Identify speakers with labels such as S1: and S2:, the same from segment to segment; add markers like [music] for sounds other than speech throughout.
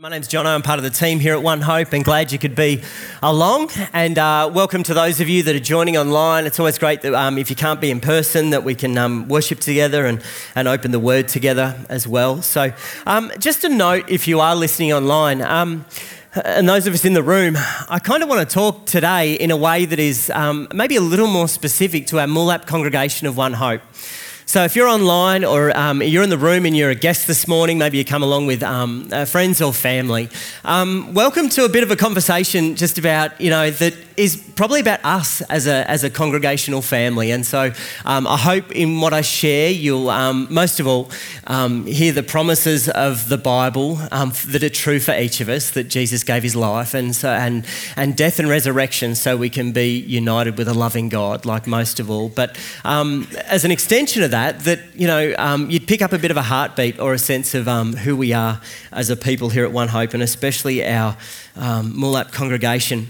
S1: My name's Jono. I'm part of the team here at One Hope and glad you could be along. And uh, welcome to those of you that are joining online. It's always great that um, if you can't be in person, that we can um, worship together and, and open the word together as well. So, um, just a note if you are listening online, um, and those of us in the room, I kind of want to talk today in a way that is um, maybe a little more specific to our Moolap congregation of One Hope. So, if you're online or um, you're in the room and you're a guest this morning, maybe you come along with um, uh, friends or family, um, welcome to a bit of a conversation just about, you know, that is probably about us as a, as a congregational family. And so, um, I hope in what I share, you'll um, most of all um, hear the promises of the Bible that are true for each of us, that Jesus gave his life and, so, and, and death and resurrection so we can be united with a loving God, like most of all. But as an extension of that, that, that you know, um, you'd pick up a bit of a heartbeat or a sense of um, who we are as a people here at One Hope, and especially our um, Moolap congregation.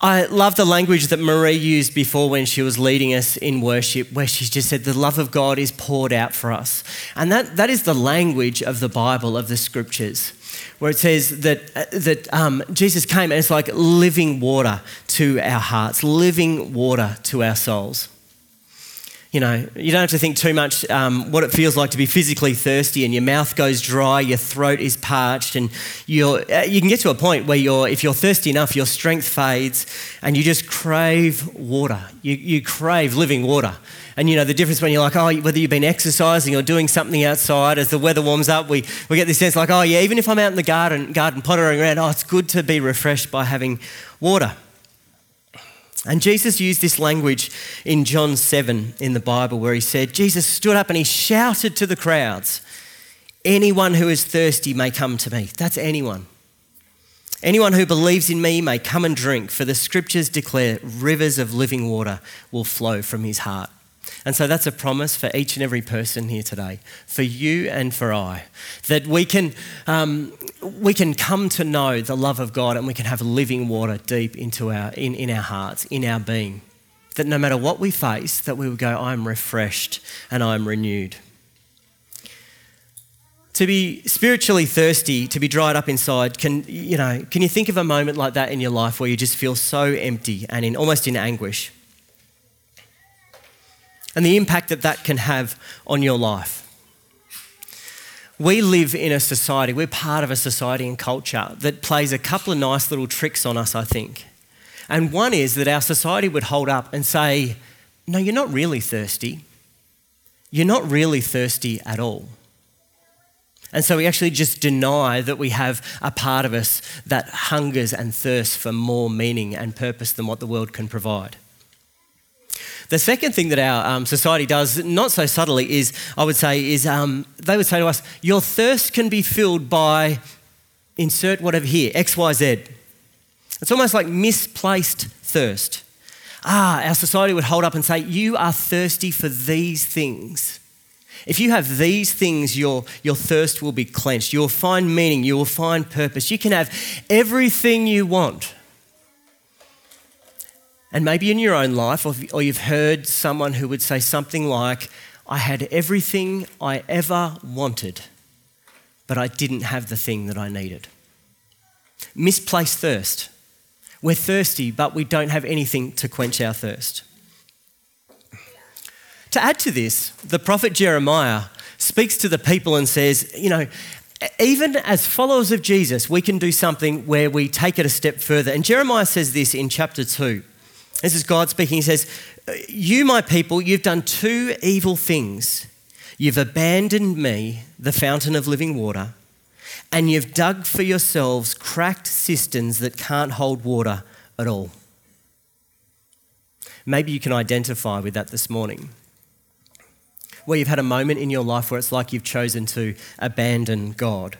S1: I love the language that Marie used before when she was leading us in worship, where she just said, The love of God is poured out for us. And that, that is the language of the Bible, of the scriptures, where it says that, uh, that um, Jesus came and it's like living water to our hearts, living water to our souls you know, you don't have to think too much um, what it feels like to be physically thirsty and your mouth goes dry, your throat is parched, and you're, uh, you can get to a point where you're, if you're thirsty enough, your strength fades and you just crave water. You, you crave living water. And you know, the difference when you're like, oh, whether you've been exercising or doing something outside, as the weather warms up, we, we get this sense like, oh, yeah, even if I'm out in the garden, garden pottering around, oh, it's good to be refreshed by having water. And Jesus used this language in John 7 in the Bible where he said, Jesus stood up and he shouted to the crowds, Anyone who is thirsty may come to me. That's anyone. Anyone who believes in me may come and drink, for the scriptures declare rivers of living water will flow from his heart. And so that's a promise for each and every person here today, for you and for I, that we can, um, we can come to know the love of God and we can have living water deep into our, in, in our hearts, in our being. That no matter what we face, that we would go, I'm refreshed and I'm renewed. To be spiritually thirsty, to be dried up inside, can, you know, can you think of a moment like that in your life where you just feel so empty and in, almost in anguish? And the impact that that can have on your life. We live in a society, we're part of a society and culture that plays a couple of nice little tricks on us, I think. And one is that our society would hold up and say, No, you're not really thirsty. You're not really thirsty at all. And so we actually just deny that we have a part of us that hungers and thirsts for more meaning and purpose than what the world can provide. The second thing that our um, society does, not so subtly, is I would say, is um, they would say to us, your thirst can be filled by insert whatever here, X, Y, Z. It's almost like misplaced thirst. Ah, our society would hold up and say, You are thirsty for these things. If you have these things, your, your thirst will be quenched. You'll find meaning, you will find purpose. You can have everything you want. And maybe in your own life, or you've heard someone who would say something like, I had everything I ever wanted, but I didn't have the thing that I needed. Misplaced thirst. We're thirsty, but we don't have anything to quench our thirst. To add to this, the prophet Jeremiah speaks to the people and says, You know, even as followers of Jesus, we can do something where we take it a step further. And Jeremiah says this in chapter 2. This is God speaking. He says, You, my people, you've done two evil things. You've abandoned me, the fountain of living water, and you've dug for yourselves cracked cisterns that can't hold water at all. Maybe you can identify with that this morning. Where you've had a moment in your life where it's like you've chosen to abandon God.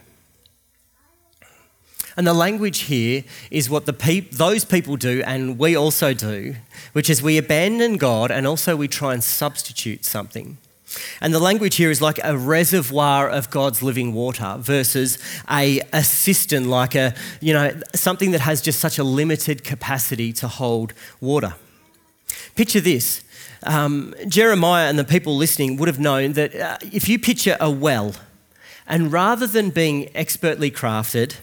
S1: And the language here is what the peop- those people do, and we also do, which is we abandon God and also we try and substitute something. And the language here is like a reservoir of God's living water versus a, a cistern, like a, you know, something that has just such a limited capacity to hold water. Picture this. Um, Jeremiah and the people listening would have known that uh, if you picture a well, And rather than being expertly crafted,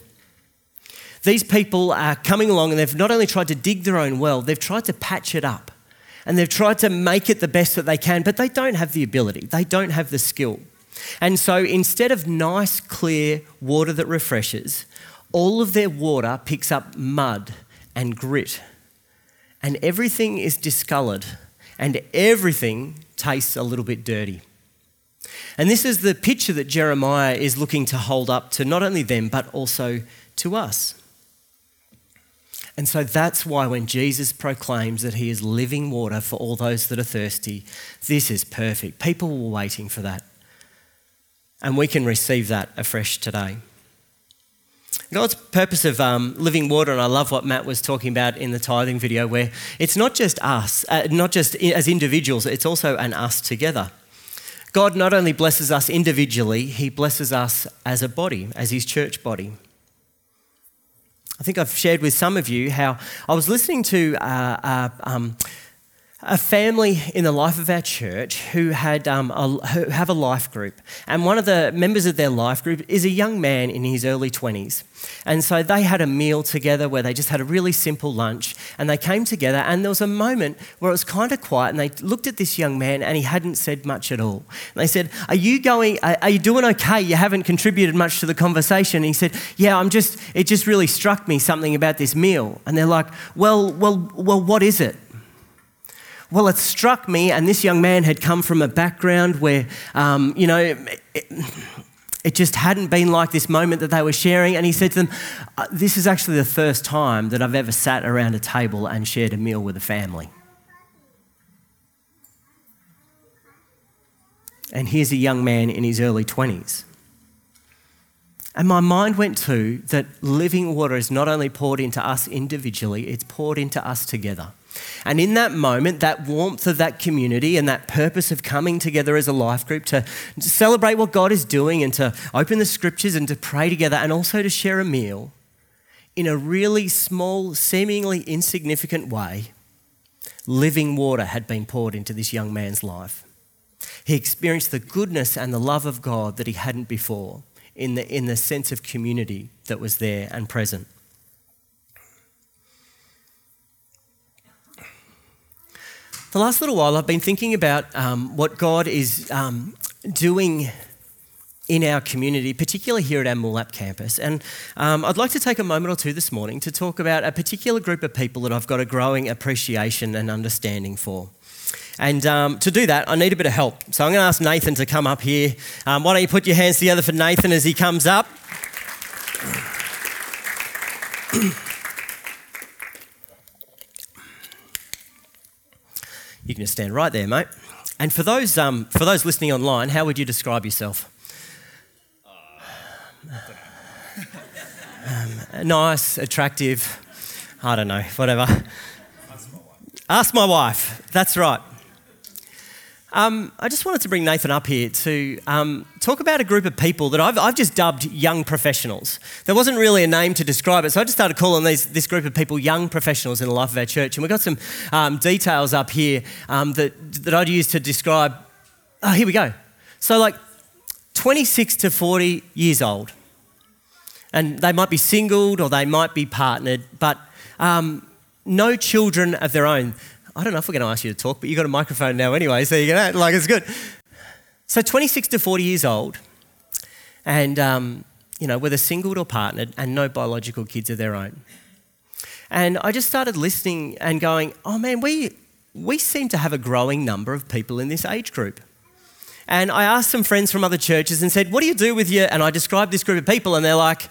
S1: these people are coming along and they've not only tried to dig their own well, they've tried to patch it up. And they've tried to make it the best that they can, but they don't have the ability, they don't have the skill. And so instead of nice, clear water that refreshes, all of their water picks up mud and grit. And everything is discoloured and everything tastes a little bit dirty. And this is the picture that Jeremiah is looking to hold up to not only them, but also to us. And so that's why when Jesus proclaims that he is living water for all those that are thirsty, this is perfect. People were waiting for that. And we can receive that afresh today. God's purpose of um, living water, and I love what Matt was talking about in the tithing video, where it's not just us, uh, not just as individuals, it's also an us together. God not only blesses us individually, He blesses us as a body, as His church body. I think I've shared with some of you how I was listening to uh, uh, um, a family in the life of our church who had um, a, who have a life group, and one of the members of their life group is a young man in his early twenties, and so they had a meal together where they just had a really simple lunch, and they came together, and there was a moment where it was kind of quiet, and they looked at this young man, and he hadn't said much at all. And they said, "Are you going? Are you doing okay? You haven't contributed much to the conversation." And he said, "Yeah, I'm just. It just really struck me something about this meal." And they're like, "Well, well, well, what is it?" Well, it struck me, and this young man had come from a background where, um, you know, it, it, just hadn't been like this moment that they were sharing. And he said to them, uh, This is actually the first time that I've ever sat around a table and shared a meal with a family. And here's a young man in his early 20s. And my mind went to that living water is not only poured into us individually, it's poured into us together. And in that moment, that warmth of that community and that purpose of coming together as a life group to, celebrate what God is doing and to open the scriptures and to pray together and also to share a meal in a really small, seemingly insignificant way, living water had been poured into this young man's life. He experienced the goodness and the love of God that he hadn't before in the, in the sense of community that was there and present. The last little while, I've been thinking about um, what God is um, doing in our community, particularly here at our Moolap campus. And um, I'd like to take a moment or two this morning to talk about a particular group of people that I've got a growing appreciation and understanding for. And um, to do that, I need a bit of help. So I'm going to ask Nathan to come up here. Um, why don't you put your hands together for Nathan as he comes up? [clears throat] You can just stand right there, mate. And for those, um, for those listening online, how would you describe yourself? um, nice, attractive, I don't know, whatever. Ask my wife. Ask my wife. That's right. Um, I just wanted to bring Nathan up here to um, talk about a group of people that I've, I've, just dubbed young professionals. There wasn't really a name to describe it, so I just started calling these, this group of people young professionals in the life of our church. And we've got some um, details up here um, that, that I'd use to describe. Oh, here we go. So, like 26 to 40 years old. And they might be singled or they might be partnered, but um, no children of their own. I don't know if we're going to ask you to talk, but you've got a microphone now anyway, so you're going to, like, it's good. So 26 to 40 years old, and, um, you know, whether singled or partnered, and no biological kids of their own. And I just started listening and going, oh man, we, we seem to have a growing number of people in this age group. And I asked some friends from other churches and said, What do you do with your. And I described this group of people, and they're like,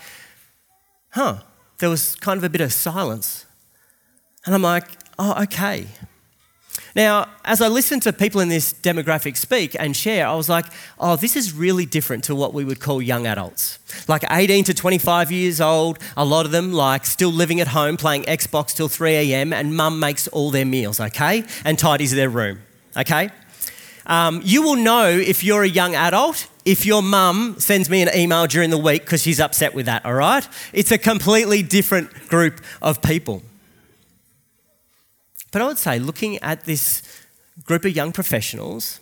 S1: Huh. There was kind of a bit of silence. And I'm like, Oh, okay. Now, as I listened to people in this demographic speak and share, I was like, oh, this is really different to what we would call young adults. Like 18 to 25 years old, a lot of them like still living at home playing Xbox till 3 a.m., and mum makes all their meals, okay? And tidies their room, okay? Um, you will know if you're a young adult if your mum sends me an email during the week because she's upset with that, all right? It's a completely different group of people. But I would say, looking at this group of young professionals,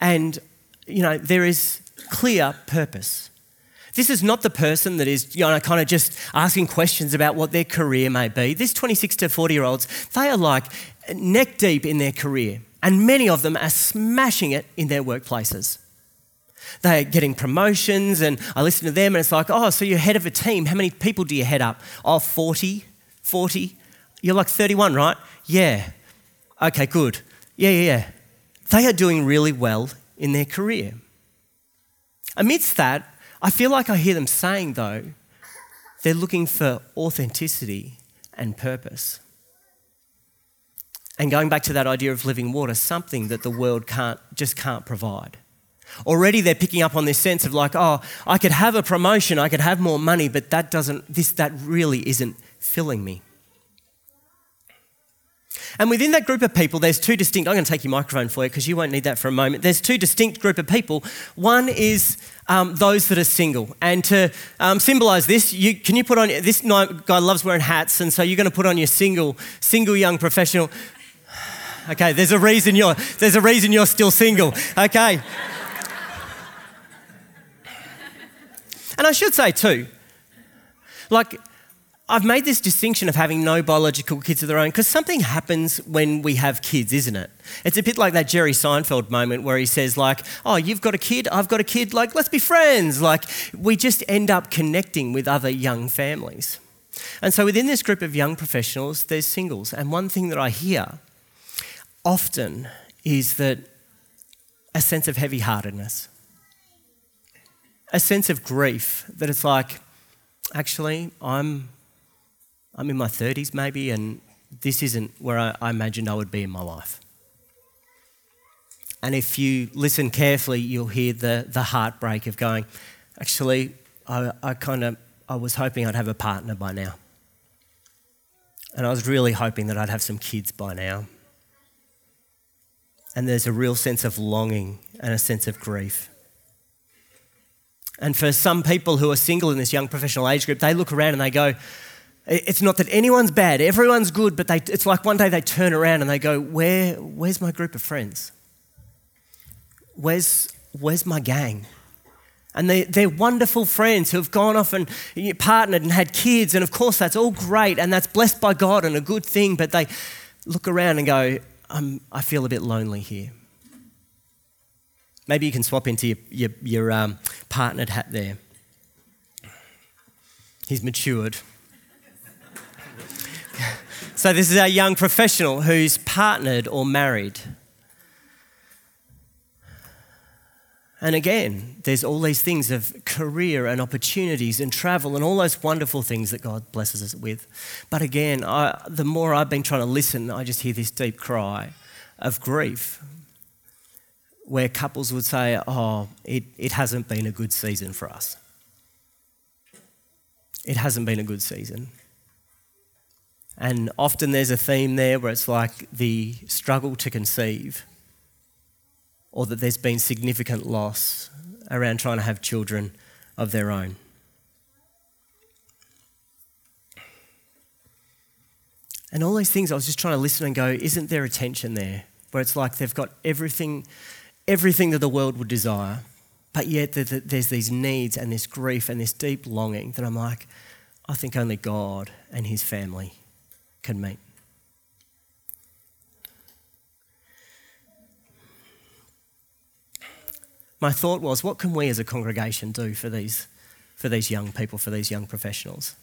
S1: and you know, there is clear purpose. This is not the person that is you know, kind of just asking questions about what their career may be. This 26 to 40 year olds, they are like neck deep in their career, and many of them are smashing it in their workplaces. They're getting promotions, and I listen to them, and it's like, oh, so you're head of a team. How many people do you head up? Oh, 40, 40. You're like 31, right? Yeah. Okay, good. Yeah, yeah, yeah. They are doing really well in their career. Amidst that, I feel like I hear them saying, though, they're looking for authenticity and purpose. And going back to that idea of living water, something that the world can't, just can't provide. Already they're picking up on this sense of like, oh, I could have a promotion, I could have more money, but that doesn't, this, that really isn't filling me. And within that group of people, there's two distinct, I'm going to take your microphone for you because you won't need that for a moment. There's two distinct group of people. One is um, those that are single. And to um, symbolize this, you, can you put on, this guy loves wearing hats, and so you're going to put on your single, single young professional. [sighs] Okay, there's a reason you're, there's a reason you're still single. Okay. [laughs] And I should say too, like I've made this distinction of having no biological kids of their own because something happens when we have kids, isn't it? It's a bit like that Jerry Seinfeld moment where he says, like, oh, you've got a kid, I've got a kid, like, let's be friends. Like, we just end up connecting with other young families. And so within this group of young professionals, there's singles. And one thing that I hear often is that a sense of heavy heartedness, a sense of grief that it's like, actually, I'm I'm in my 30s maybe, and this isn't where I, I imagined I would be in my life. And if you listen carefully, you'll hear the, the heartbreak of going, actually, I, I kind of I was hoping I'd have a partner by now. And I was really hoping that I'd have some kids by now. And there's a real sense of longing and a sense of grief. And for some people who are single in this young professional age group, they look around and they go, it's not that anyone's bad, everyone's good, but they, it's like one day they turn around and they go, Where, Where's my group of friends? Where's, where's my gang? And they, they're wonderful friends who have gone off and partnered and had kids, and of course that's all great and that's blessed by God and a good thing, but they look around and go, I feel a bit lonely here. Maybe you can swap into your, your, your um, partnered hat there. He's matured. So, this is our young professional who's partnered or married. And again, there's all these things of career and opportunities and travel and all those wonderful things that God blesses us with. But again, I, the more I've been trying to listen, I just hear this deep cry of grief where couples would say, Oh, it, it hasn't been a good season for us. It hasn't been a good season. And often there's a theme there where it's like the struggle to conceive, or that there's been significant loss around trying to have children of their own. And all these things, I was just trying to listen and go, isn't there a tension there? Where it's like they've got everything, everything that the world would desire, but yet there's these needs and this grief and this deep longing that I'm like, I think only God and His family can meet. My thought was, what can we as a congregation do for these, for these young people, for these young professionals?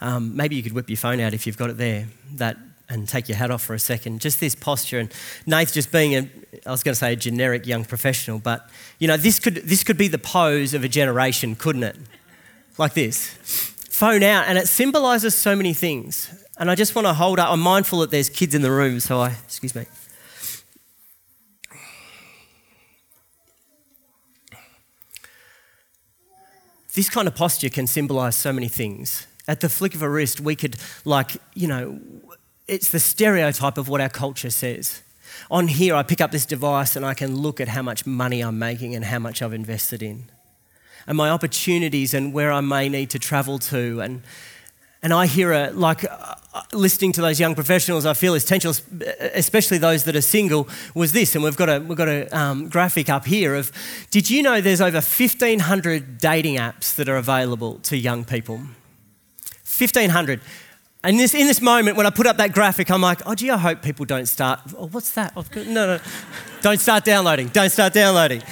S1: Um, maybe you could whip your phone out if you've got it there, that, and take your hat off for a second. Just this posture, and Nath just being a, I was going to say a generic young professional, but you know, this could, this could be the pose of a generation, couldn't it? Like this. Phone out, and it symbolizes so many things. And I just want to hold up. I'm mindful that there's kids in the room, so I, excuse me. This kind of posture can symbolize so many things. At the flick of a wrist, we could, like, you know, it's the stereotype of what our culture says. On here, I pick up this device and I can look at how much money I'm making and how much I've invested in, and my opportunities and where I may need to travel to. And, and I hear a, like, listening to those young professionals, I feel essential, especially those that are single, was this. And we've got a, we've got a um, graphic up here of did you know there's over 1,500 dating apps that are available to young people? 1,500. And this, in this moment, when I put up that graphic, I'm like, oh, gee, I hope people don't start. Oh, what's that? Oh, no, no. don't start downloading. Don't start downloading.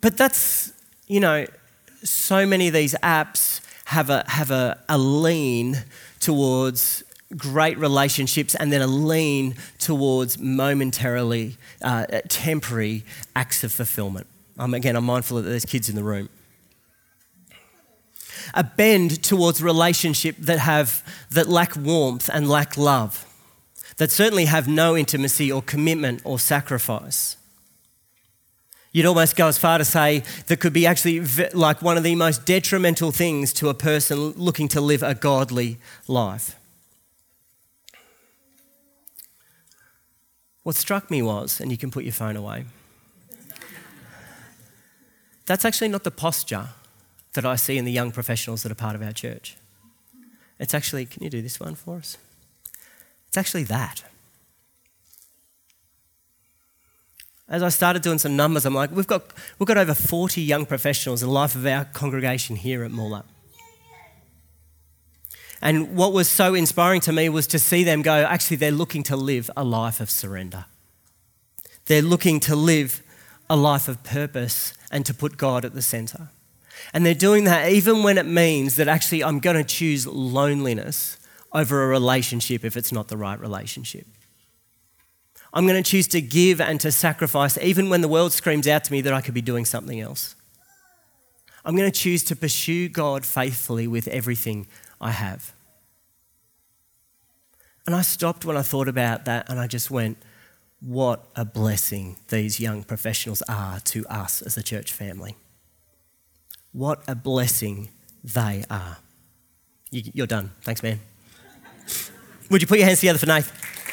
S1: But that's, you know, so many of these apps have a, have a, a lean towards great relationships and then a lean towards momentarily uh, temporary acts of fulfillment. Um, again, I'm mindful that there's kids in the room a bend towards relationship that have that lack warmth and lack love, that certainly have no intimacy or commitment or sacrifice. You'd almost go as far to say that could be actually like one of the most detrimental things to a person looking to live a godly life. What struck me was, and you can put your phone away, that's actually not the posture that I see in the young professionals that are part of our church. It's actually, can you do this one for us? It's actually that. As I started doing some numbers, I'm like, we've got, we've got over 40 young professionals in the life of our congregation here at Moolap. And what was so inspiring to me was to see them go, actually, they're looking to live a life of surrender. They're looking to live a life of purpose and to put God at the center. And they're doing that even when it means that actually I'm going to choose loneliness over a relationship if it's not the right relationship. I'm going to choose to give and to sacrifice even when the world screams out to me that I could be doing something else. I'm going to choose to pursue God faithfully with everything I have. And I stopped when I thought about that and I just went, what a blessing these young professionals are to us as a church family. What a blessing they are. You, are done. Thanks, man. Would you put your hands together for Nath?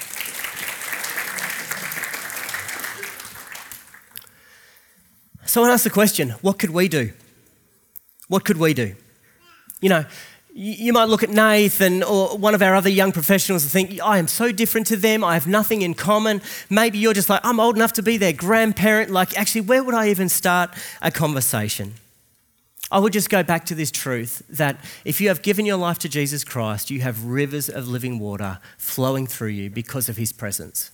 S1: Someone asked the question what could we do? What could we do? You know, you might look at Nathan or one of our other young professionals and think, I am so different to them. I have nothing in common. Maybe you're just like, I'm old enough to be their grandparent. Like, actually, where would I even start a conversation? I would just go back to this truth that if you have given your life to Jesus Christ, you have rivers of living water flowing through you because of his presence.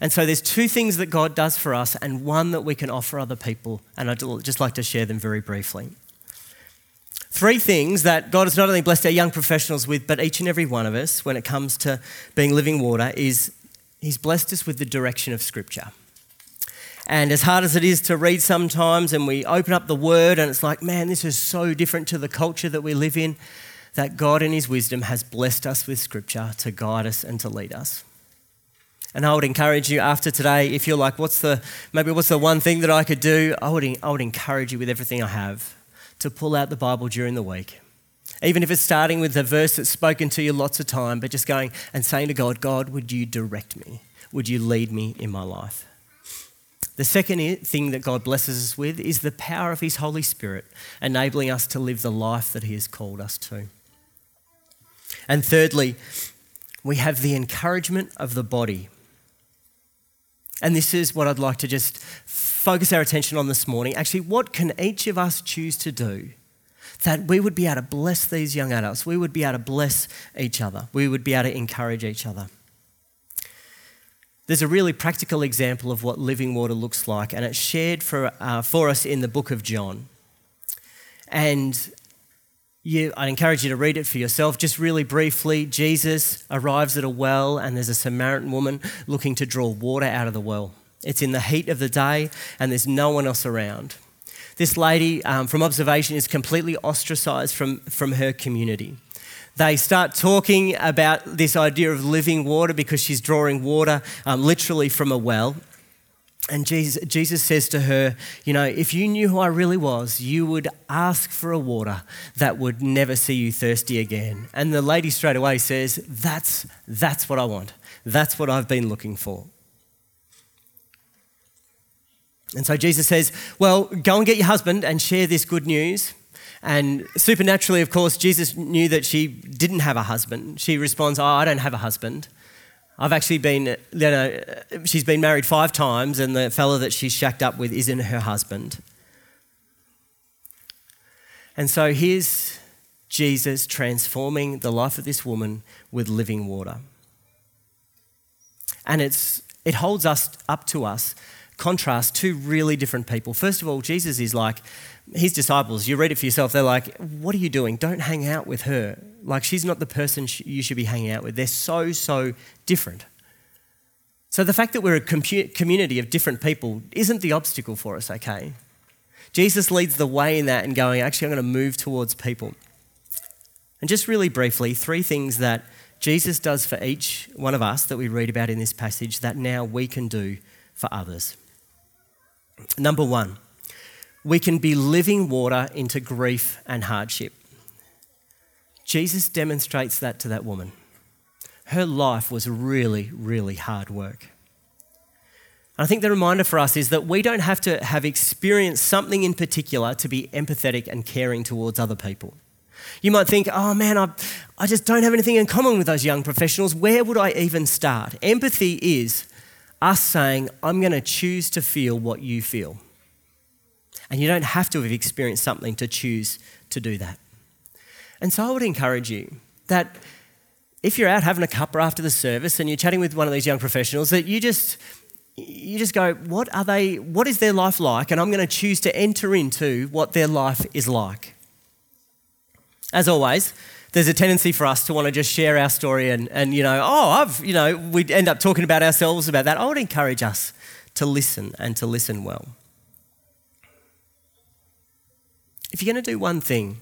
S1: And so there's two things that God does for us and one that we can offer other people, and I'd just like to share them very briefly. Three things that God has not only blessed our young professionals with, but each and every one of us when it comes to being living water is He's blessed us with the direction of Scripture. And as hard as it is to read sometimes, and we open up the word, and it's like, man, this is so different to the culture that we live in, that God in His wisdom has blessed us with scripture to guide us and to lead us. And I would encourage you after today, if you're like, what's the, maybe what's the one thing that I could do? I would, I would encourage you with everything I have to pull out the Bible during the week. Even if it's starting with a verse that's spoken to you lots of time, but just going and saying to God, God, would you direct me? Would you lead me in my life? The second thing that God blesses us with is the power of His Holy Spirit, enabling us to live the life that He has called us to. And thirdly, we have the encouragement of the body. And this is what I'd like to just focus our attention on this morning. Actually, what can each of us choose to do that we would be able to bless these young adults? We would be able to bless each other. We would be able to encourage each other. There's a really practical example of what living water looks like, and it's shared for, uh, for us in the book of John. And you, I encourage you to read it for yourself. Just really briefly, Jesus arrives at a well, and there's a Samaritan woman looking to draw water out of the well. It's in the heat of the day, and there's no one else around. This lady, um, from observation, is completely ostracized from, from her community. They start talking about this idea of living water because she's drawing water um, literally from a well. And Jesus, Jesus says to her, You know, if you knew who I really was, you would ask for a water that would never see you thirsty again. And the lady straight away says, That's, that's what I want. That's what I've been looking for. And so Jesus says, Well, go and get your husband and share this good news And supernaturally, of course, Jesus knew that she didn't have a husband. She responds, Oh, I don't have a husband. I've actually been, you know, she's been married five times, and the fellow that she's shacked up with isn't her husband. And so here's Jesus transforming the life of this woman with living water. And it's, it holds us up to us, contrast two really different people. First of all, Jesus is like, his disciples, you read it for yourself, they're like, What are you doing? Don't hang out with her. Like, she's not the person you should be hanging out with. They're so, so different. So, the fact that we're a community of different people isn't the obstacle for us, okay? Jesus leads the way in that and going, Actually, I'm going to move towards people. And just really briefly, three things that Jesus does for each one of us that we read about in this passage that now we can do for others. Number one, we can be living water into grief and hardship. Jesus demonstrates that to that woman. Her life was really, really hard work. I think the reminder for us is that we don't have to have experienced something in particular to be empathetic and caring towards other people. You might think, oh man, I, I just don't have anything in common with those young professionals. Where would I even start? Empathy is us saying, I'm going to choose to feel what you feel. And you don't have to have experienced something to choose to do that. And so I would encourage you that if you're out having a cuppa after the service and you're chatting with one of these young professionals, that you just you just go, what are they, what is their life like? And I'm going to choose to enter into what their life is like. As always, there's a tendency for us to want to just share our story and, and you know, oh, I've, you know, we end up talking about ourselves about that. I would encourage us to listen and to listen well. If you're going to do one thing,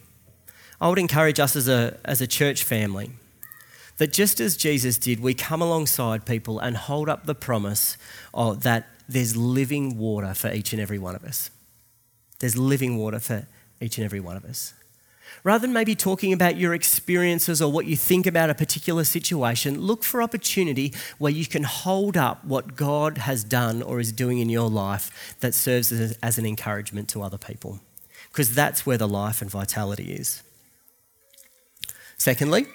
S1: I would encourage us as a, as a church family that just as Jesus did, we come alongside people and hold up the promise of that there's living water for each and every one of us. There's living water for each and every one of us. Rather than maybe talking about your experiences or what you think about a particular situation, look for opportunity where you can hold up what God has done or is doing in your life that serves as an encouragement to other people because that's where the life and vitality is. Secondly,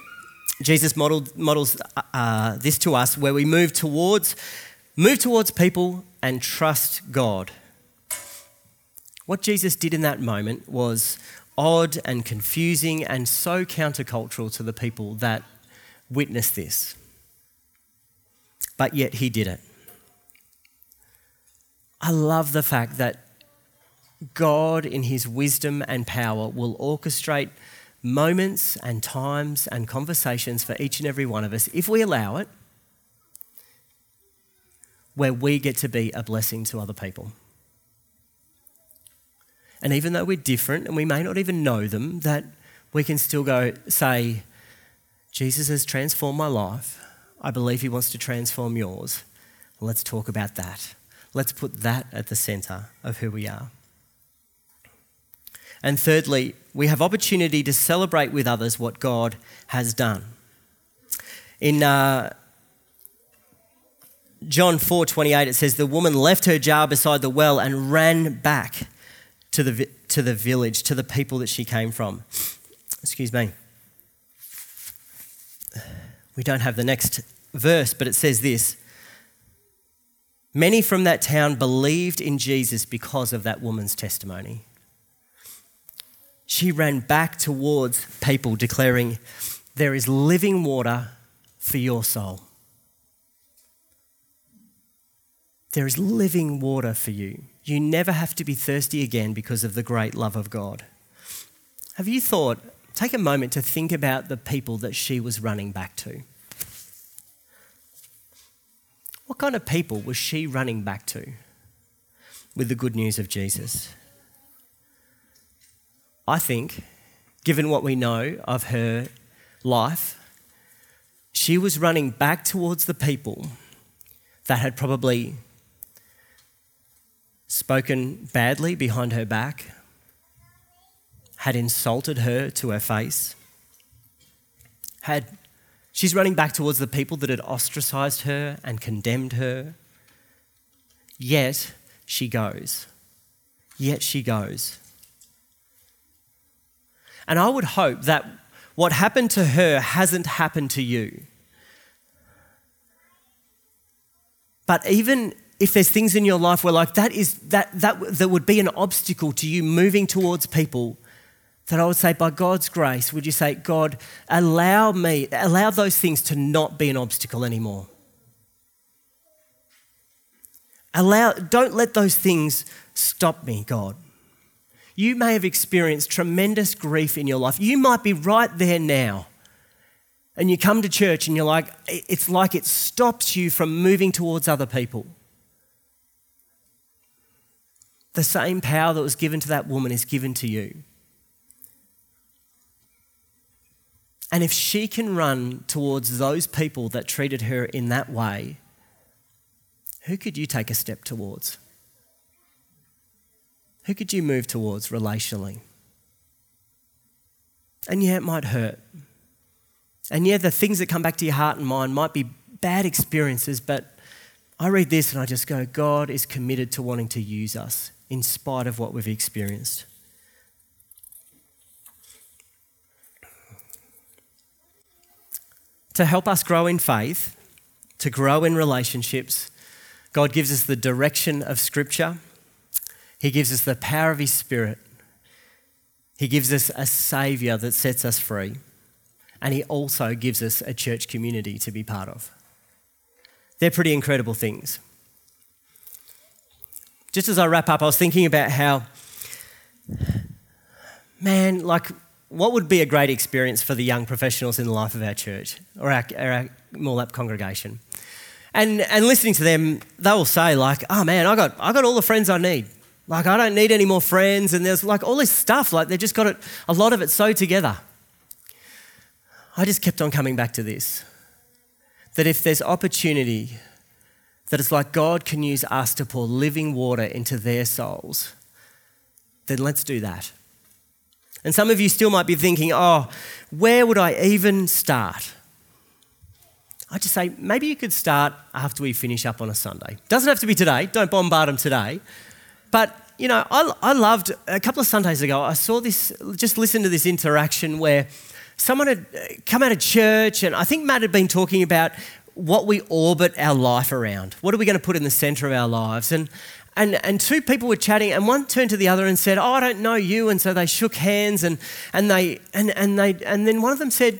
S1: Jesus modeled, models uh, this to us where we move towards, move towards people and trust God. What Jesus did in that moment was odd and confusing and so countercultural to the people that witnessed this. But yet he did it. I love the fact that God, in his wisdom and power, will orchestrate moments and times and conversations for each and every one of us, if we allow it, where we get to be a blessing to other people. And even though we're different and we may not even know them, that we can still go say, Jesus has transformed my life. I believe he wants to transform yours. Let's talk about that. Let's put that at the center of who we are. And thirdly, we have opportunity to celebrate with others what God has done. In uh, John 4:28 it says the woman left her jar beside the well and ran back to the to the village to the people that she came from. Excuse me. We don't have the next verse, but it says this. Many from that town believed in Jesus because of that woman's testimony she ran back towards people, declaring, There is living water for your soul. There is living water for you. You never have to be thirsty again because of the great love of God. Have you thought, take a moment to think about the people that she was running back to? What kind of people was she running back to with the good news of Jesus? I think, given what we know of her life, she was running back towards the people that had probably spoken badly behind her back, had insulted her to her face, had she's running back towards the people that had ostracized her and condemned her. Yet she goes. Yet she goes. And I would hope that what happened to her hasn't happened to you. But even if there's things in your life where like that is that that that would be an obstacle to you moving towards people that I would say by God's grace would you say God allow me allow those things to not be an obstacle anymore. Allow don't let those things stop me God. You may have experienced tremendous grief in your life. You might be right there now and you come to church and you're like it's like it stops you from moving towards other people the same power that was given to that woman is given to you. And if she can run towards those people that treated her in that way, who could you take a step towards? Who could you move towards relationally? And yeah, it might hurt. And yeah, the things that come back to your heart and mind might be bad experiences, but I read this and I just go, God is committed to wanting to use us in spite of what we've experienced. To help us grow in faith, to grow in relationships, God gives us the direction of Scripture. He gives us the power of His Spirit. He gives us a Saviour that sets us free. And He also gives us a church community to be part of. They're pretty incredible things just as I wrap up, I was thinking about how, man, like, what would be a great experience for the young professionals in the life of our church or our, our Moolap congregation? And, and listening to them, they will say, like, oh man, I got, I got all the friends I need. Like, I don't need any more friends. And there's like all this stuff, like, they've just got it, a lot of it so together. I just kept on coming back to this that if there's opportunity that it's like God can use us to pour living water into their souls, then let's do that. And some of you still might be thinking, oh, where would I even start? I just say maybe you could start after we finish up on a Sunday. Doesn't have to be today, don't bombard them today. But, you know, I, I loved a couple of Sundays ago, I saw this, just listen to this interaction where someone had uh, come out of church, and I think Matt had been talking about what we orbit our life around. What are we going to put in the center of our lives? And, and, and two people were chatting, and one turned to the other and said, Oh, I don't know you. And so they shook hands, and, and, they, and, and, they, and then one of them said,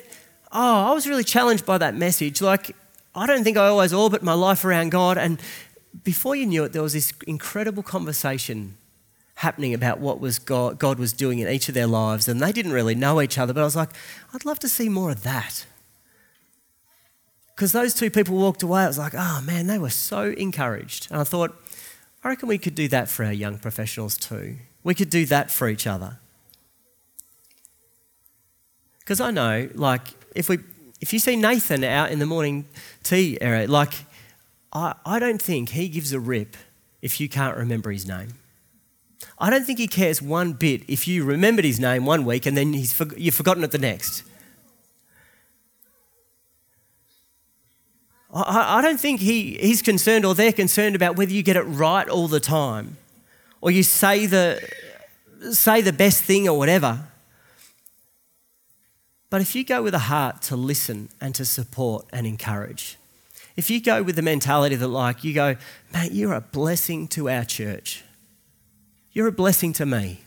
S1: Oh, I was really challenged by that message. Like, I don't think I always orbit my life around God. And before you knew it, there was this incredible conversation happening about what was God, God was doing in each of their lives. And they didn't really know each other, but I was like, I'd love to see more of that. Because those two people walked away, I was like, oh man, they were so encouraged. And I thought, I reckon we could do that for our young professionals too. We could do that for each other. Because I know, like, if we if you see Nathan out in the morning tea area, like, I, I don't think he gives a rip if you can't remember his name. I don't think he cares one bit if you remembered his name one week and then he's, you've forgotten it the next. I, don't think he, he's concerned or they're concerned about whether you get it right all the time or you say the, say the best thing or whatever. But if you go with a heart to listen and to support and encourage, if you go with the mentality that, like, you go, mate, you're a blessing to our church, you're a blessing to me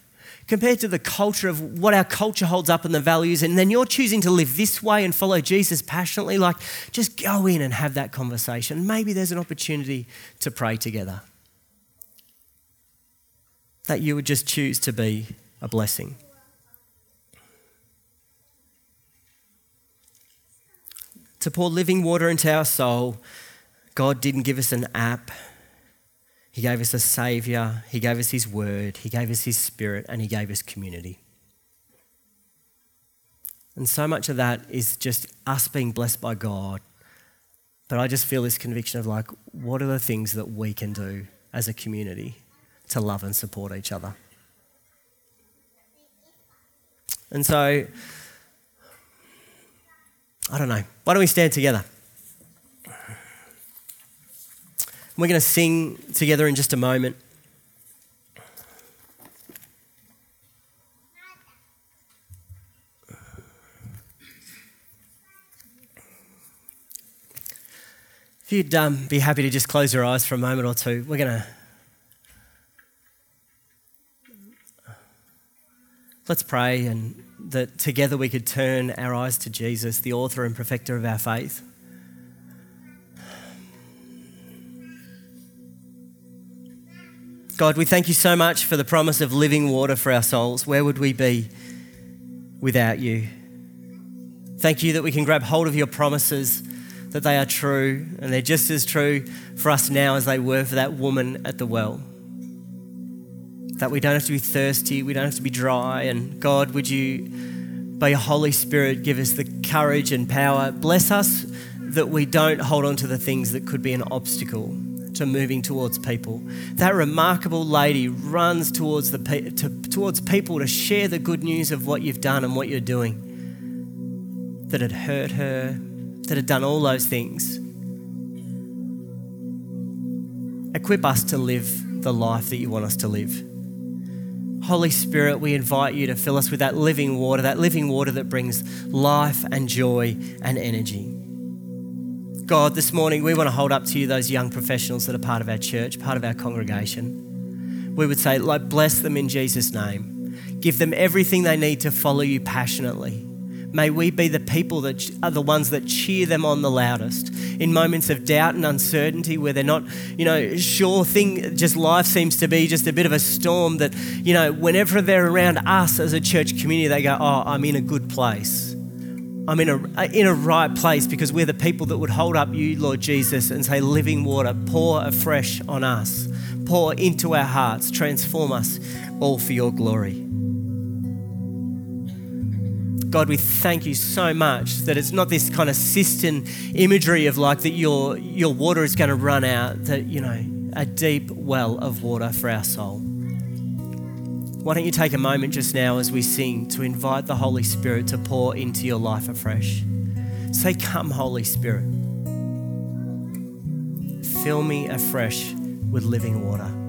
S1: compared to the culture of what our culture holds up and the values, and then you're choosing to live this way and follow Jesus passionately, like just go in and have that conversation. Maybe there's an opportunity to pray together. That you would just choose to be a blessing. To pour living water into our soul, God didn't give us an app he gave us a Savior, He gave us His Word, He gave us His Spirit, and He gave us community. And so much of that is just us being blessed by God. But I just feel this conviction of like, what are the things that we can do as a community to love and support each other? And so, I don't know. Why don't we stand together? We're going to sing together in just a moment. If you'd um, be happy to just close your eyes for a moment or two, we're going to. Let's pray and that together we could turn our eyes to Jesus, the author and perfecter of our faith. God, we thank you so much for the promise of living water for our souls. Where would we be without you? Thank you that we can grab hold of your promises that they are true, and they're just as true for us now as they were for that woman at the well. That we don't have to be thirsty, we don't have to be dry, and God, would you, by your Holy Spirit, give us the courage and power? Bless us that we don't hold on to the things that could be an obstacle to moving towards people. That remarkable lady runs towards, the, to, towards people to share the good news of what you've done and what you're doing. That had hurt her, that had done all those things. Equip us to live the life that you want us to live. Holy Spirit, we invite you to fill us with that living water, that living water that brings life and joy and energy. God, this morning we want to hold up to you those young professionals that are part of our church, part of our congregation. We would say, like, bless them in Jesus' name. Give them everything they need to follow you passionately. May we be the people that are the ones that cheer them on the loudest in moments of doubt and uncertainty where they're not, you know, sure thing, just life seems to be just a bit of a storm that, you know, whenever they're around us as a church community, they go, oh, I'm in a good place. I'm in a, in a right place because we're the people that would hold up you, Lord Jesus, and say, living water, pour afresh on us, pour into our hearts, transform us, all for your glory. God, we thank you so much that it's not this kind of cistern imagery of like that your, your water is going to run out, that, you know, a deep well of water for our soul. Why don't you take a moment just now as we sing to invite the Holy Spirit to pour into your life afresh? Say, Come, Holy Spirit. Fill me afresh with living water.